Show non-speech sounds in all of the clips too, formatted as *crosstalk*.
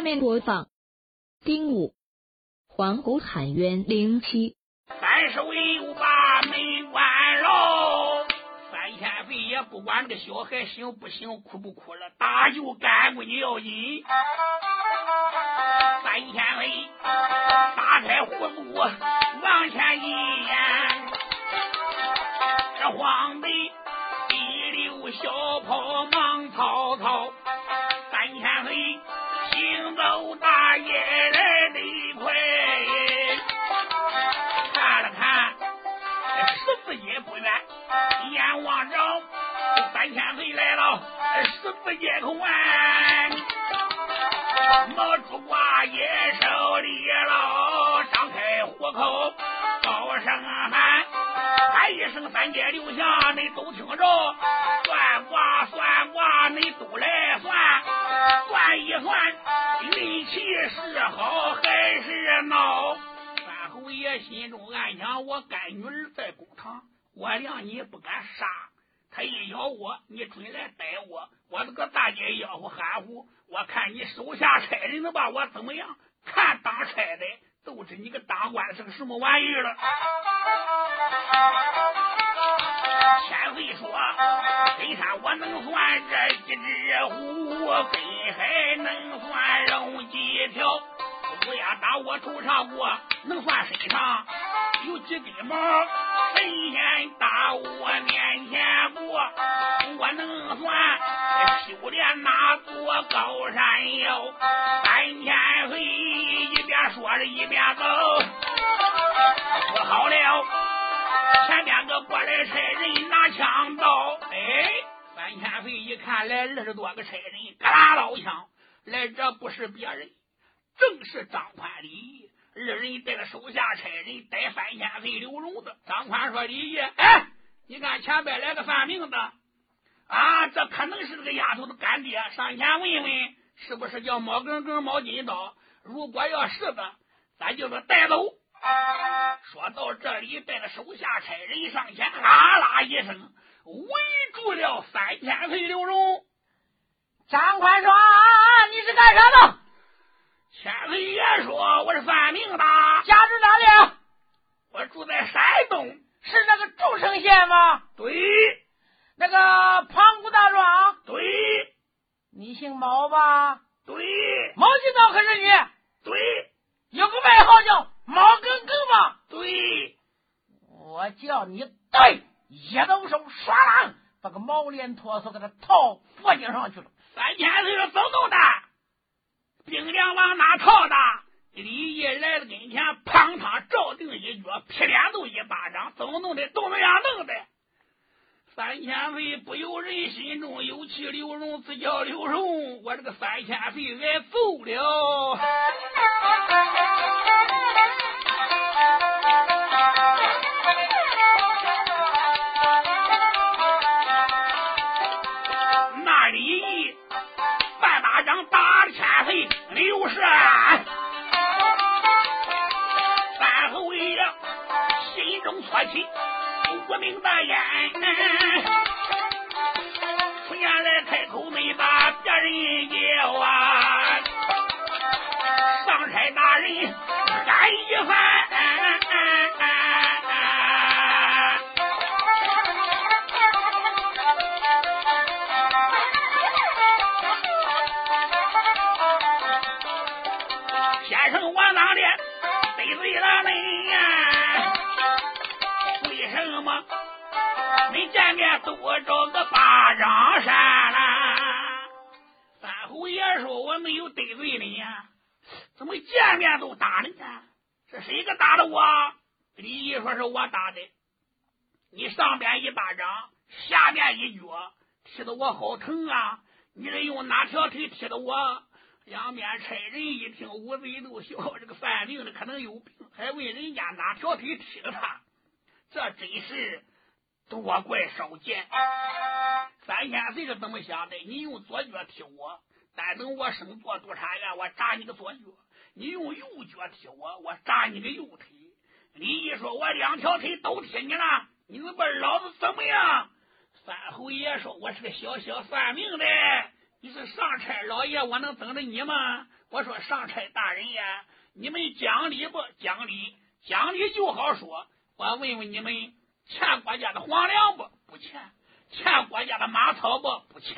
下面播放丁武黄狗喊冤零七。三手又把门关喽，三千岁也不管这小孩行不行，哭不哭了，打就干闺女要紧。三千岁打开葫芦往前一眼，这慌的一溜小跑忙眼望着三千岁来了十字街口岸。毛主挂野手里了，张开虎口高声喊，喊一声三界六相，你都听着。算卦算卦，你都来算，算一算运气是好还是孬？三侯爷心中暗想：我干女儿，我谅你不敢杀。他一咬我，你准来逮我。我这个大街吆喝喊呼，我看你手下差人能把我怎么样？看当差的都知你个当官是个什么玩意儿了。千岁说：“黑山我能算这一只虎，北海能算肉几条？乌鸦打我头上过，能算身上有几根毛？能算修炼哪座高山哟？三千岁一边说着一边走，说好了。”前边个过来差人拿枪刀，哎，三千岁一看来二十多个差人，嘎啦老枪，来这不是别人，正是张宽礼。二人带着手下差人逮三千岁刘荣的。张宽说：“李爷，哎，你看前边来个算命的，啊，这可能是这个丫头的干爹，上前问问是不是叫毛根根、毛金刀？如果要是的，咱就说带走。”说到这里，带着手下差人上前，啦啦一声围住了三千岁刘荣。张宽说：“你是干啥的？”千岁爷说：“我是算命的。”家住哪里？我住在山东，是那个诸城县吗？对。那个庞古大壮？对。你姓毛吧？对。毛金刀可是你？对。有个外号叫。毛根根吧？对，我叫你对，一动手唰啦，把个毛脸脱手给他套脖颈上去了。三千岁说：“走动的，兵粮往哪套的？”李毅来了跟前，砰他照定一脚，劈脸都一巴掌，怎么弄的？动那样弄的。三千岁不由人心中有气，刘荣自叫刘荣，我这个三千岁挨揍了。先生，我当年得罪了你呀？为什么没见面都找个巴掌扇了？三侯爷说：“我没有得罪你呀，怎么见面都打你呢？是谁个打的我？”李毅说：“是我打的。你上边一巴掌，下边一脚，踢得我好疼啊！你是用哪条腿踢的我？”两边差人一听，捂嘴都笑。这个犯病的可能有病，还问人家哪条腿踢了他？这真是多怪少见。三千岁是怎么想的？你用左脚踢我，但等我升做督察院，我扎你个左脚；你用右脚踢我，我扎你个右腿。李毅说：“我两条腿都踢你了，你能把老子怎么样？”三侯爷说：“我是个小小算命的。”你是上差老爷，我能等着你吗？我说上差大人呀，你们讲理不讲理？讲理就好说。我问问你们，欠国家的皇粮不？不欠。欠国家的马草不？不欠。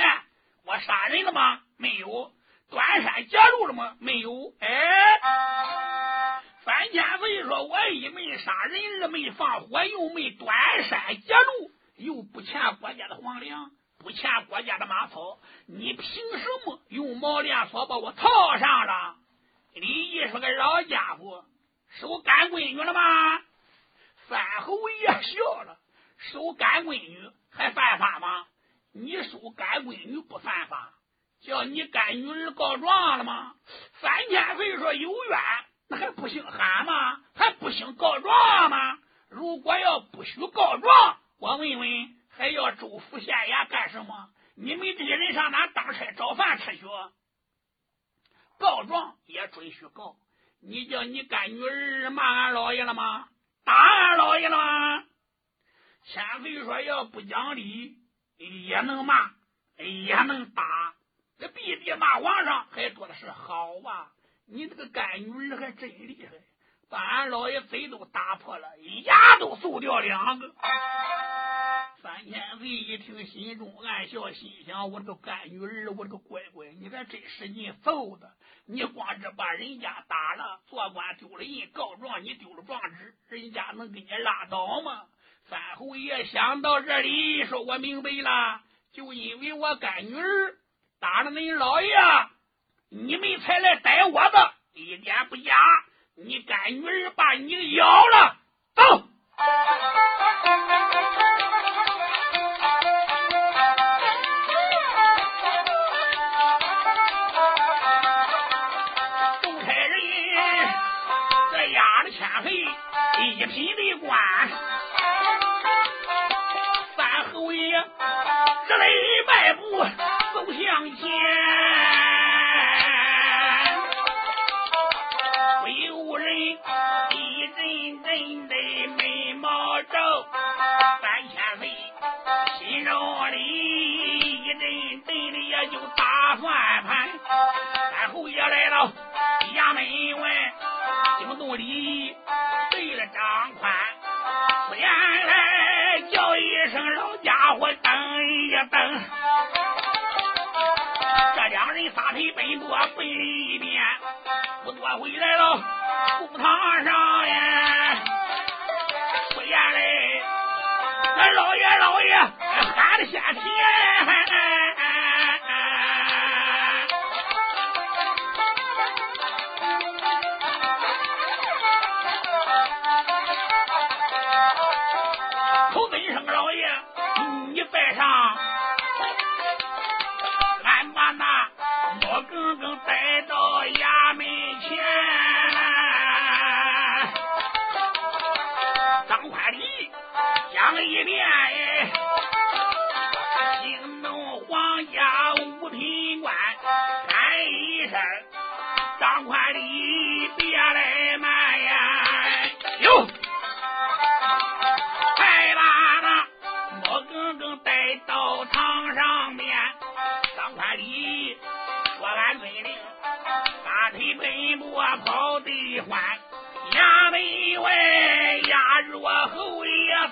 我杀人了吗？没有。断山截路了吗？没有。哎，范千岁说：“我一没杀人，二没放火，又没断山截路，又不欠国家的皇粮，不欠国家的马草，你凭什么用毛链锁把我套上了？”李毅说：“个老家伙，收干闺女了吗？”范侯爷笑了：“收干闺女还犯法吗？你收干闺女不犯法。”叫你干女儿告状了吗？三千岁说有冤，那还不行喊吗？还不行告状吗？如果要不许告状，我问问还要州府县衙干什么？你们这些人上哪当差找饭吃去？告状也准许告。你叫你干女儿骂俺老爷了吗？打俺老爷了吗？千岁说要不讲理也能骂，也能打。这比比骂皇上还多的是好啊！你这个干女儿还真厉害，把俺老爷嘴都打破了，牙都薅掉两个。三千岁一听，心中暗笑，心想：我这个干女儿，我这个乖乖，你这真是你揍的！你光这把人家打了，做官丢了人，告状你丢了状纸，人家能给你拉倒吗？三侯爷想到这里，说：“我明白了，就因为我干女儿。”打了你老爷，你们才来逮我的，一点不假。你干女儿把你咬了，走。杜开人这押着千岁一品的官，三侯爷这雷迈步。走向前，回来了公堂上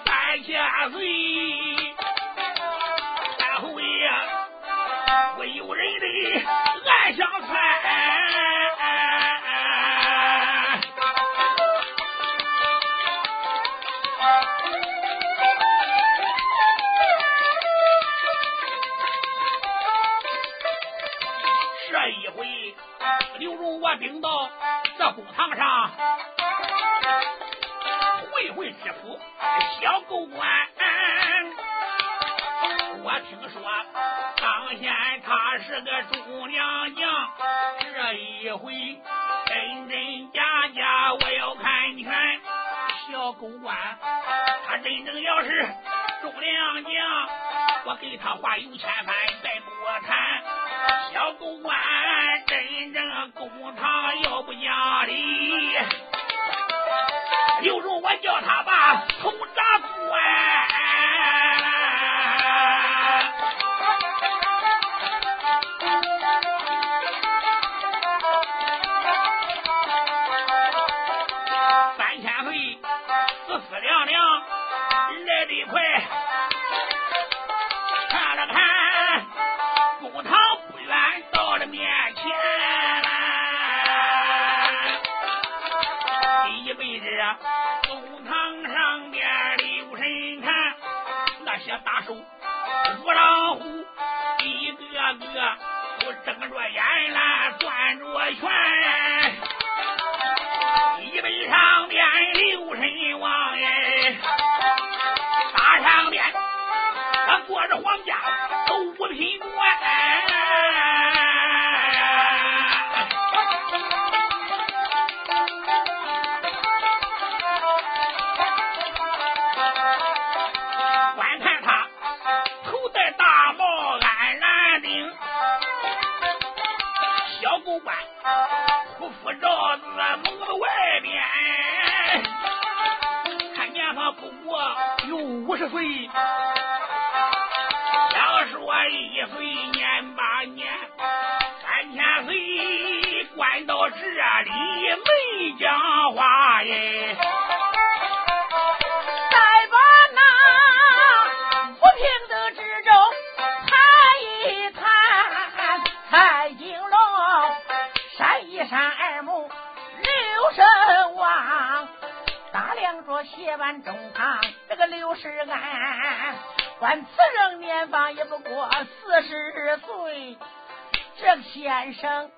三千岁。然后呀，我有人的暗香传。这一回，刘荣我顶到这公堂上。他是个忠良将，这一回真真假假我要看全。小狗官他真正要是忠良将，我给他画有千番再不谈。小狗官真正公堂要不讲理，有如我叫他把头扎官。这里没讲话耶。再把那不平的之中谈一谈，蔡金龙闪一闪二目留神望，打量着斜板中堂。这个刘世安，管此人年方也不过四十岁，这个先生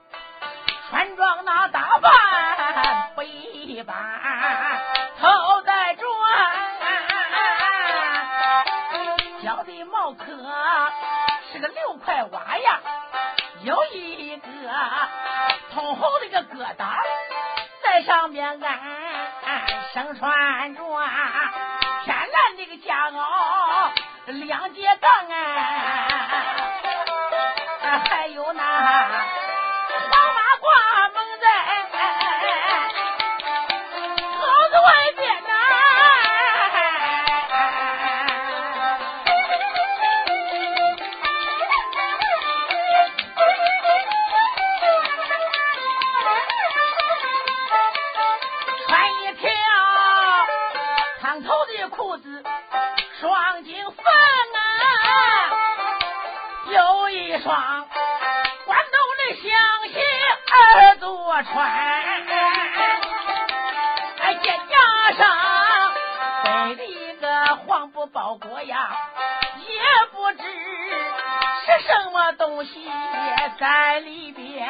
穿装那打扮不一般，头戴转，脚的毛壳是个六块瓦呀，有一个通红的个疙瘩在上面安生穿着。天蓝的个夹袄，两节杠啊，还有那。窗，关东的乡亲耳朵穿，哎，肩胛上背的一个黄布包裹呀，也不知是什么东西在里边。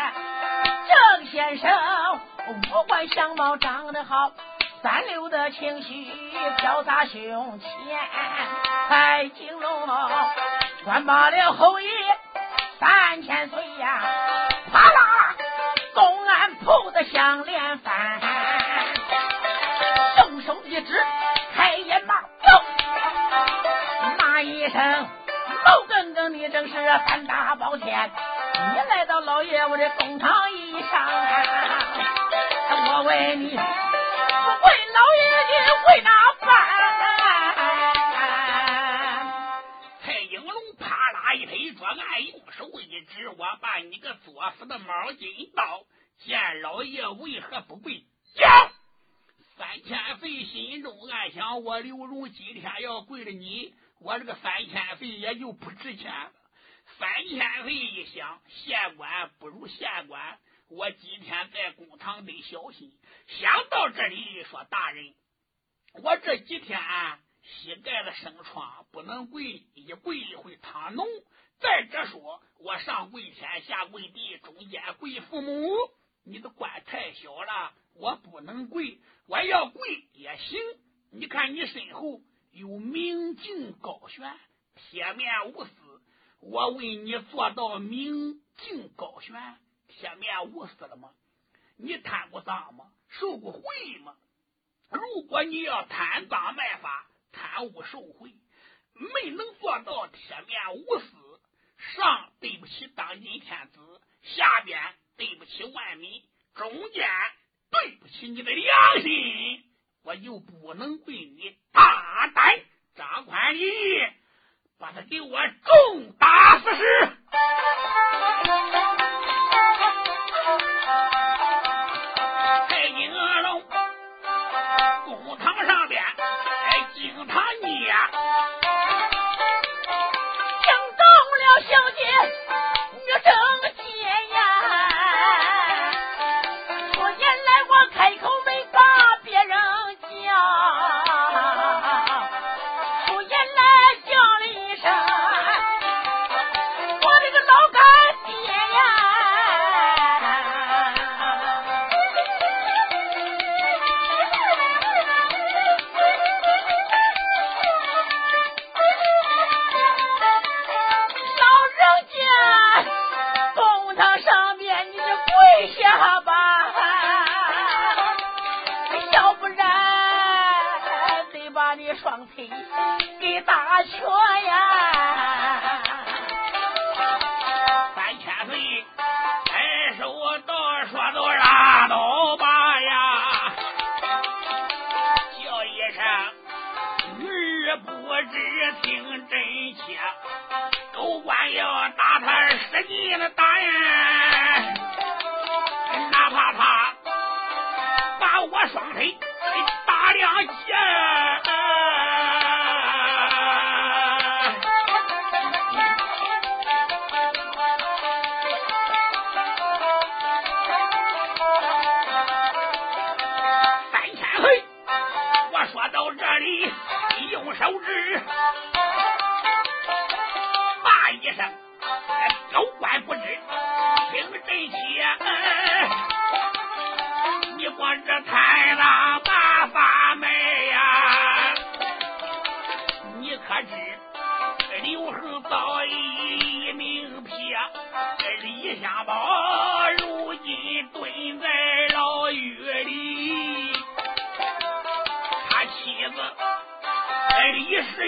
郑先生五官相貌长得好，三流的情绪飘洒胸前。蔡金龙官罢了侯爷三千岁呀，啪啦。公安铺的项链翻，用手一指，开眼骂，走，骂一声，老耿耿，你正是三大宝剑，你来到老爷我的公堂以上，我问你，问老爷你为哪啦一推桌，俺用手一指，我把你个作死的毛巾刀。见老爷为何不跪？讲三千岁心中暗想：我刘荣今天要跪了你，我这个三千岁也就不值钱了。三千岁一想，县官不如县官，我今天在公堂得小心。想到这里，说大人，我这几天膝盖子生疮，不能跪，一跪会淌脓。再者说，我上跪天，下跪地，中间跪父母。你的官太小了，我不能跪。我要跪也行。你看你身后有明镜高悬，铁面无私。我为你做到明镜高悬，铁面无私了吗？你贪过赃吗？受过贿吗？如果你要贪赃卖法、贪污受贿，没能做到铁面无私，上对不起当今天子，下边。对不起万民，中间对不起你的良心，我就不能对你大胆张宽义，把他给我重打四十。不知听真切都管要打他使劲的打呀哪怕他把我双腿打两下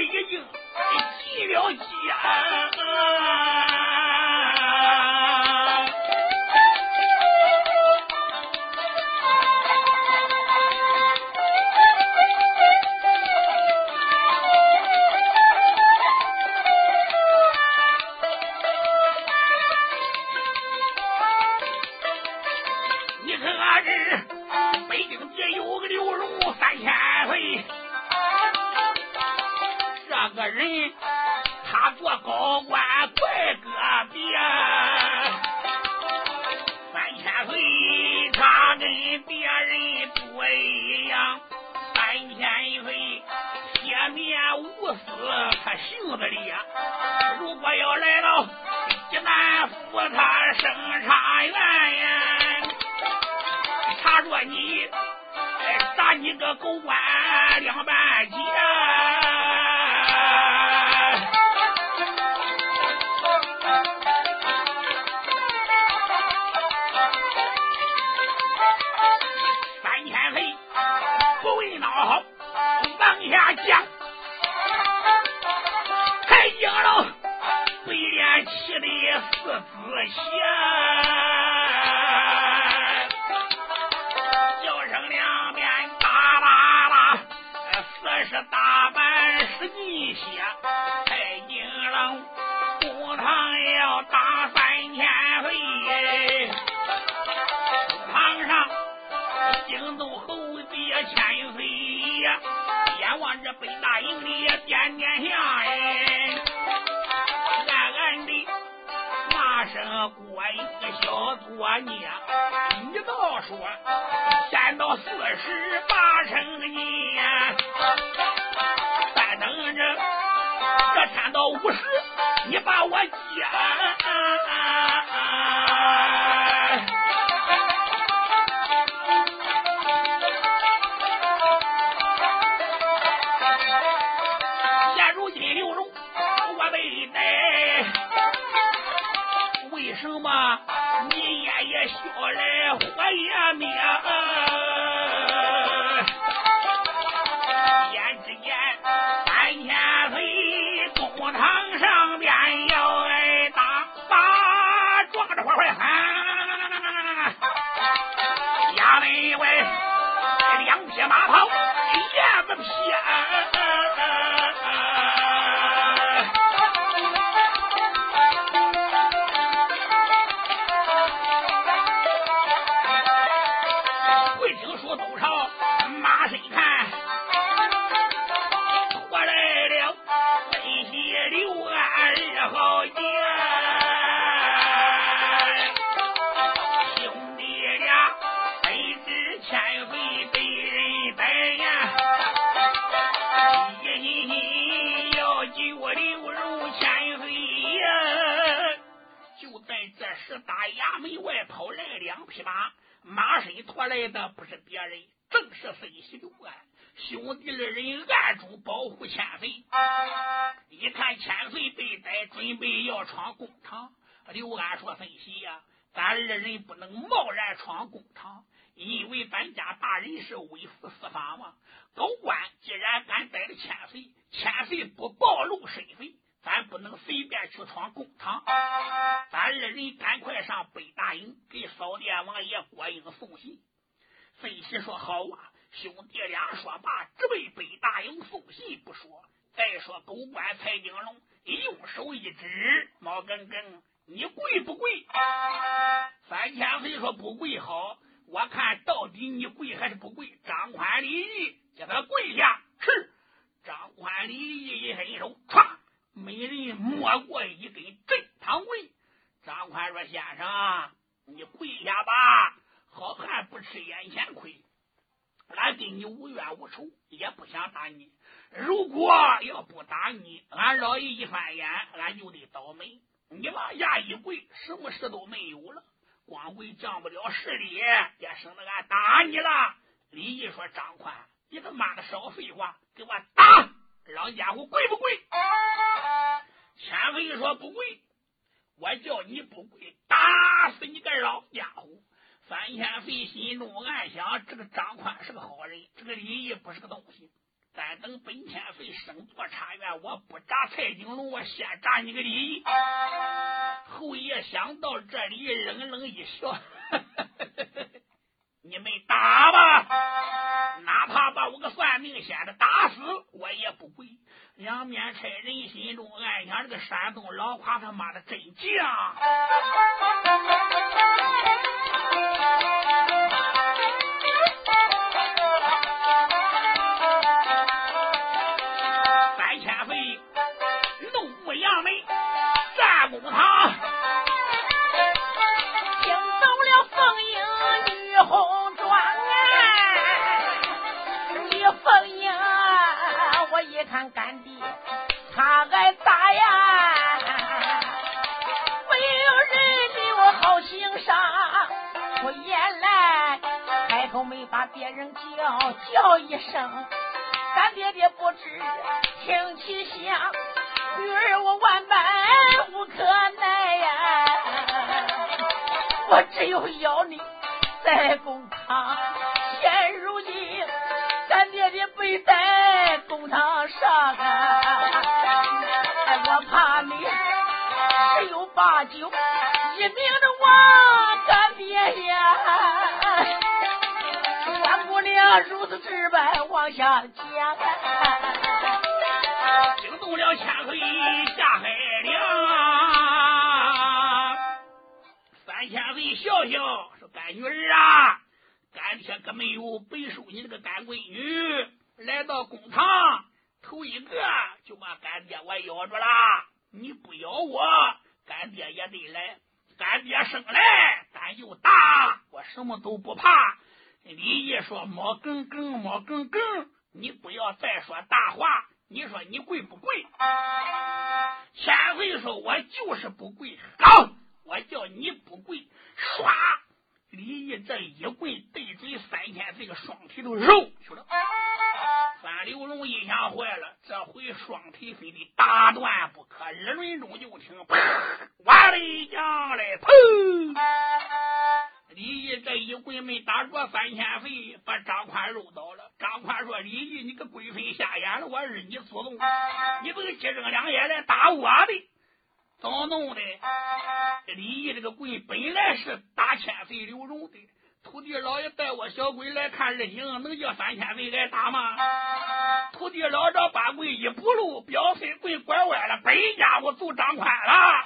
眼睛挤了挤我你，你倒说，三到四十八成年，再等着，这三到五十，你把我接。小人还过来的不是别人，正是分析刘安，兄弟二人暗中保护千岁，一看千岁被逮，准备要闯工厂，刘安说分析呀，咱二人不能贸然闯工厂，你以为咱家大人是微服私访吗？狗官，既然敢逮了千岁，千岁不暴露身份。咱不能随便去闯公堂。咱二人赶快上北大营给扫殿王爷郭英送信。费喜说好啊，兄弟俩说罢，直奔北大营送信不说。再说狗官蔡金龙用手一指，毛根根，你跪不跪？三千岁说不跪好，我看到底你跪还是不跪？张宽李义叫他跪下。是张宽李义一伸手，唰，每人摸过一根镇堂棍。张宽说：“先生，你跪下吧，好汉不吃眼前亏。俺跟你无冤无仇，也不想打你。如果要不打你，俺老爷一翻眼，俺就得倒霉。你往下一跪，什么事都没有了。”光跪降不了势力，也省得俺打你了。李毅说：“张宽，你他妈的少废话，给我打！老家伙跪不跪？”千飞说：“不跪。”我叫你不跪，打死你个老家伙！三千飞心中暗想：这个张宽是个好人，这个李毅不是个东西。但等本千岁升做察院，我不炸蔡景龙，我先炸你个李毅。后爷想到这里，冷冷一笑：“ *laughs* 你们打吧，哪怕把我个算命先生打死，我也不跪。”两面差人心中暗想：这个山东老夸他妈的真犟。在公堂上，哎，我怕你十有八九一命的亡，干爹呀！干姑娘如此直白往下讲，惊动了千岁下海凉。三千岁笑笑说：“干女儿啊，干爹可没有白收你这个干闺女。来到公堂，头一个就把干爹我咬住了。你不咬我，干爹也得来。干爹生来咱就打，我什么都不怕。”李毅说：“毛耿耿，毛耿耿，你不要再说大话。你说你跪不跪？”千岁说：“我就是不跪。”好，我叫你不跪。唰，李毅这一跪，对准三千岁个双腿都揉去了。双腿非得打断不可。二轮中就听，啪，哇的一响嘞，砰！李毅这一棍没打着三千岁，把张宽肉倒了。张宽说：“李毅，你个鬼魂瞎眼了！我日你祖宗，*laughs* 你不是接正两眼来打我的？怎么弄的？”李毅这个棍本来是打千岁刘荣的，土地老爷带我小鬼来看日行，能叫三千岁挨打吗？土地老这把棍一不露，表飞棍拐弯了，本家伙揍张宽了。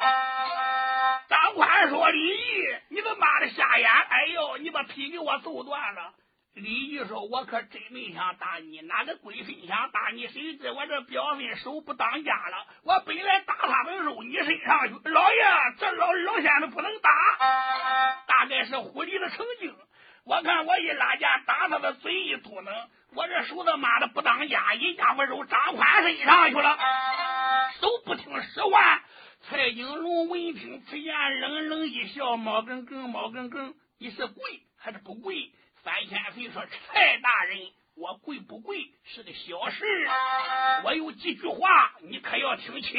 张宽说：“李毅，你他妈的瞎眼！哎呦，你把腿给我揍断了。”李毅说：“我可真没想打你，哪个鬼神想打你？谁知我这表妹手不当家了，我本来打他们肉你身上去。老爷，这老老先生不能打，大概是狐狸的成精。我看我一拉架，打他的嘴一嘟囔，我这手他妈的不当家，一家伙揉张宽身上去了，手不听使唤。”蔡景龙闻听此言，冷冷一笑：“毛根根，毛根根，你是跪还是不跪？”三千岁说：“蔡大人，我跪不跪是个小事，我有几句话，你可要听清。”